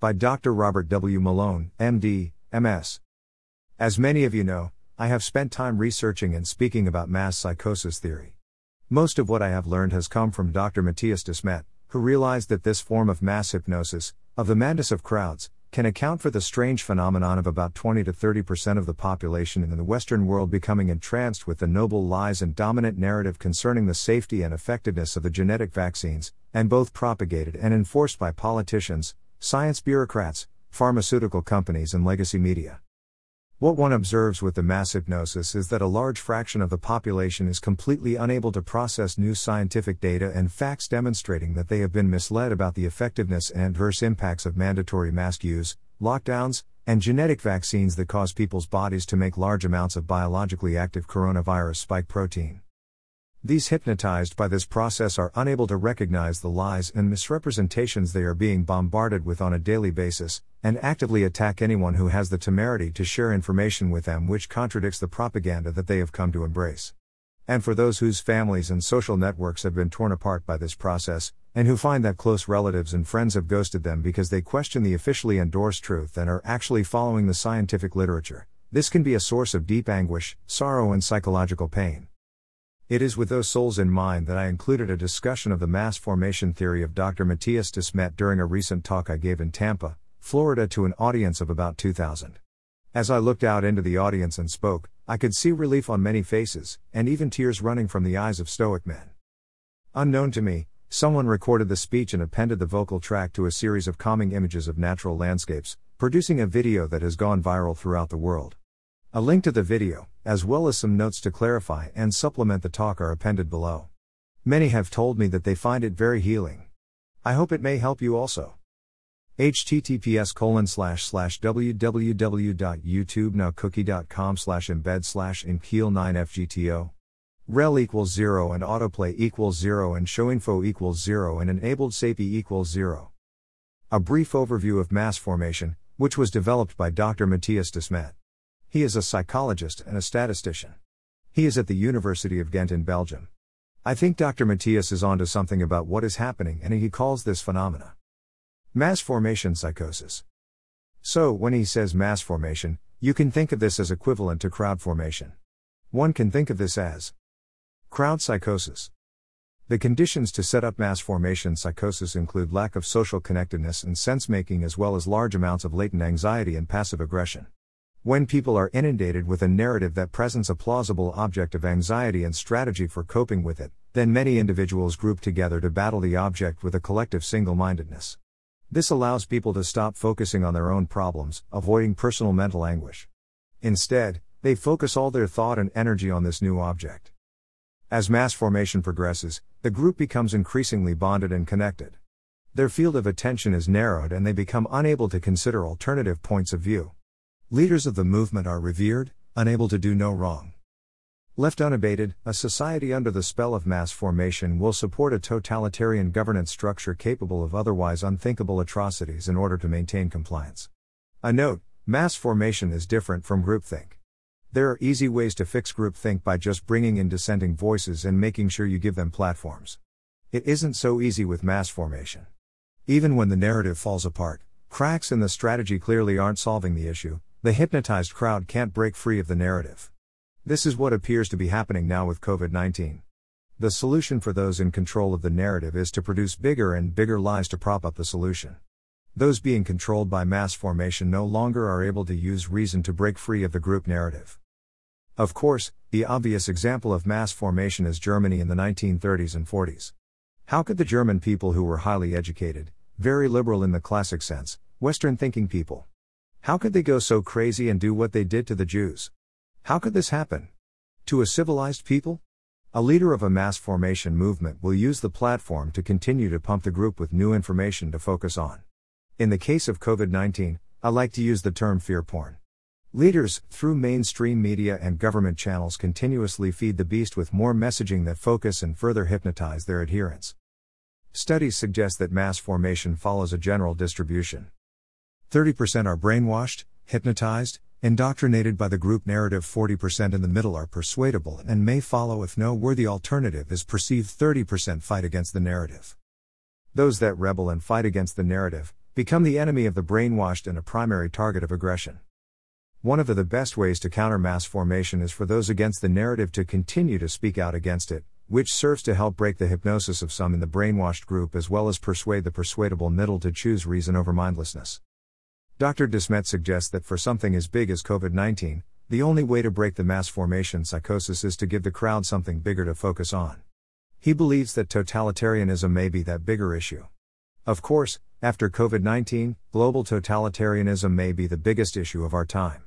by Dr. Robert W. Malone, MD, MS. As many of you know, I have spent time researching and speaking about mass psychosis theory. Most of what I have learned has come from Dr. Matthias Desmet, who realized that this form of mass hypnosis, of the madness of crowds, can account for the strange phenomenon of about 20 to 30 percent of the population in the Western world becoming entranced with the noble lies and dominant narrative concerning the safety and effectiveness of the genetic vaccines, and both propagated and enforced by politicians, science bureaucrats, pharmaceutical companies, and legacy media. What one observes with the mass hypnosis is that a large fraction of the population is completely unable to process new scientific data and facts demonstrating that they have been misled about the effectiveness and adverse impacts of mandatory mask use, lockdowns, and genetic vaccines that cause people's bodies to make large amounts of biologically active coronavirus spike protein. These hypnotized by this process are unable to recognize the lies and misrepresentations they are being bombarded with on a daily basis, and actively attack anyone who has the temerity to share information with them which contradicts the propaganda that they have come to embrace. And for those whose families and social networks have been torn apart by this process, and who find that close relatives and friends have ghosted them because they question the officially endorsed truth and are actually following the scientific literature, this can be a source of deep anguish, sorrow, and psychological pain. It is with those souls in mind that I included a discussion of the mass formation theory of Dr. Matthias Desmet during a recent talk I gave in Tampa, Florida to an audience of about 2,000. As I looked out into the audience and spoke, I could see relief on many faces, and even tears running from the eyes of Stoic men. Unknown to me, someone recorded the speech and appended the vocal track to a series of calming images of natural landscapes, producing a video that has gone viral throughout the world. A link to the video, as well as some notes to clarify and supplement the talk, are appended below. Many have told me that they find it very healing. I hope it may help you also. https colon slash slash www.youtubenowcookie.com slash embed slash impeel 9fgto rel equals 0 and autoplay equals 0 and showinfo equals 0 and enabled SAPI equals 0. A brief overview of mass formation, which was developed by Dr. Matthias Desmet. He is a psychologist and a statistician. He is at the University of Ghent in Belgium. I think Dr. Matthias is onto something about what is happening and he calls this phenomena mass formation psychosis. So, when he says mass formation, you can think of this as equivalent to crowd formation. One can think of this as crowd psychosis. The conditions to set up mass formation psychosis include lack of social connectedness and sense making, as well as large amounts of latent anxiety and passive aggression. When people are inundated with a narrative that presents a plausible object of anxiety and strategy for coping with it, then many individuals group together to battle the object with a collective single mindedness. This allows people to stop focusing on their own problems, avoiding personal mental anguish. Instead, they focus all their thought and energy on this new object. As mass formation progresses, the group becomes increasingly bonded and connected. Their field of attention is narrowed and they become unable to consider alternative points of view. Leaders of the movement are revered, unable to do no wrong. Left unabated, a society under the spell of mass formation will support a totalitarian governance structure capable of otherwise unthinkable atrocities in order to maintain compliance. A note mass formation is different from groupthink. There are easy ways to fix groupthink by just bringing in dissenting voices and making sure you give them platforms. It isn't so easy with mass formation. Even when the narrative falls apart, cracks in the strategy clearly aren't solving the issue, the hypnotized crowd can't break free of the narrative. This is what appears to be happening now with COVID 19. The solution for those in control of the narrative is to produce bigger and bigger lies to prop up the solution. Those being controlled by mass formation no longer are able to use reason to break free of the group narrative. Of course, the obvious example of mass formation is Germany in the 1930s and 40s. How could the German people who were highly educated, very liberal in the classic sense, Western thinking people, how could they go so crazy and do what they did to the Jews? How could this happen? To a civilized people? A leader of a mass formation movement will use the platform to continue to pump the group with new information to focus on. In the case of COVID 19, I like to use the term fear porn. Leaders, through mainstream media and government channels, continuously feed the beast with more messaging that focus and further hypnotize their adherents. Studies suggest that mass formation follows a general distribution. 30% are brainwashed, hypnotized, indoctrinated by the group narrative, 40% in the middle are persuadable and may follow if no worthy alternative is perceived, 30% fight against the narrative. Those that rebel and fight against the narrative, Become the enemy of the brainwashed and a primary target of aggression. One of the best ways to counter mass formation is for those against the narrative to continue to speak out against it, which serves to help break the hypnosis of some in the brainwashed group as well as persuade the persuadable middle to choose reason over mindlessness. Dr. Desmet suggests that for something as big as COVID 19, the only way to break the mass formation psychosis is to give the crowd something bigger to focus on. He believes that totalitarianism may be that bigger issue. Of course, after COVID 19, global totalitarianism may be the biggest issue of our time.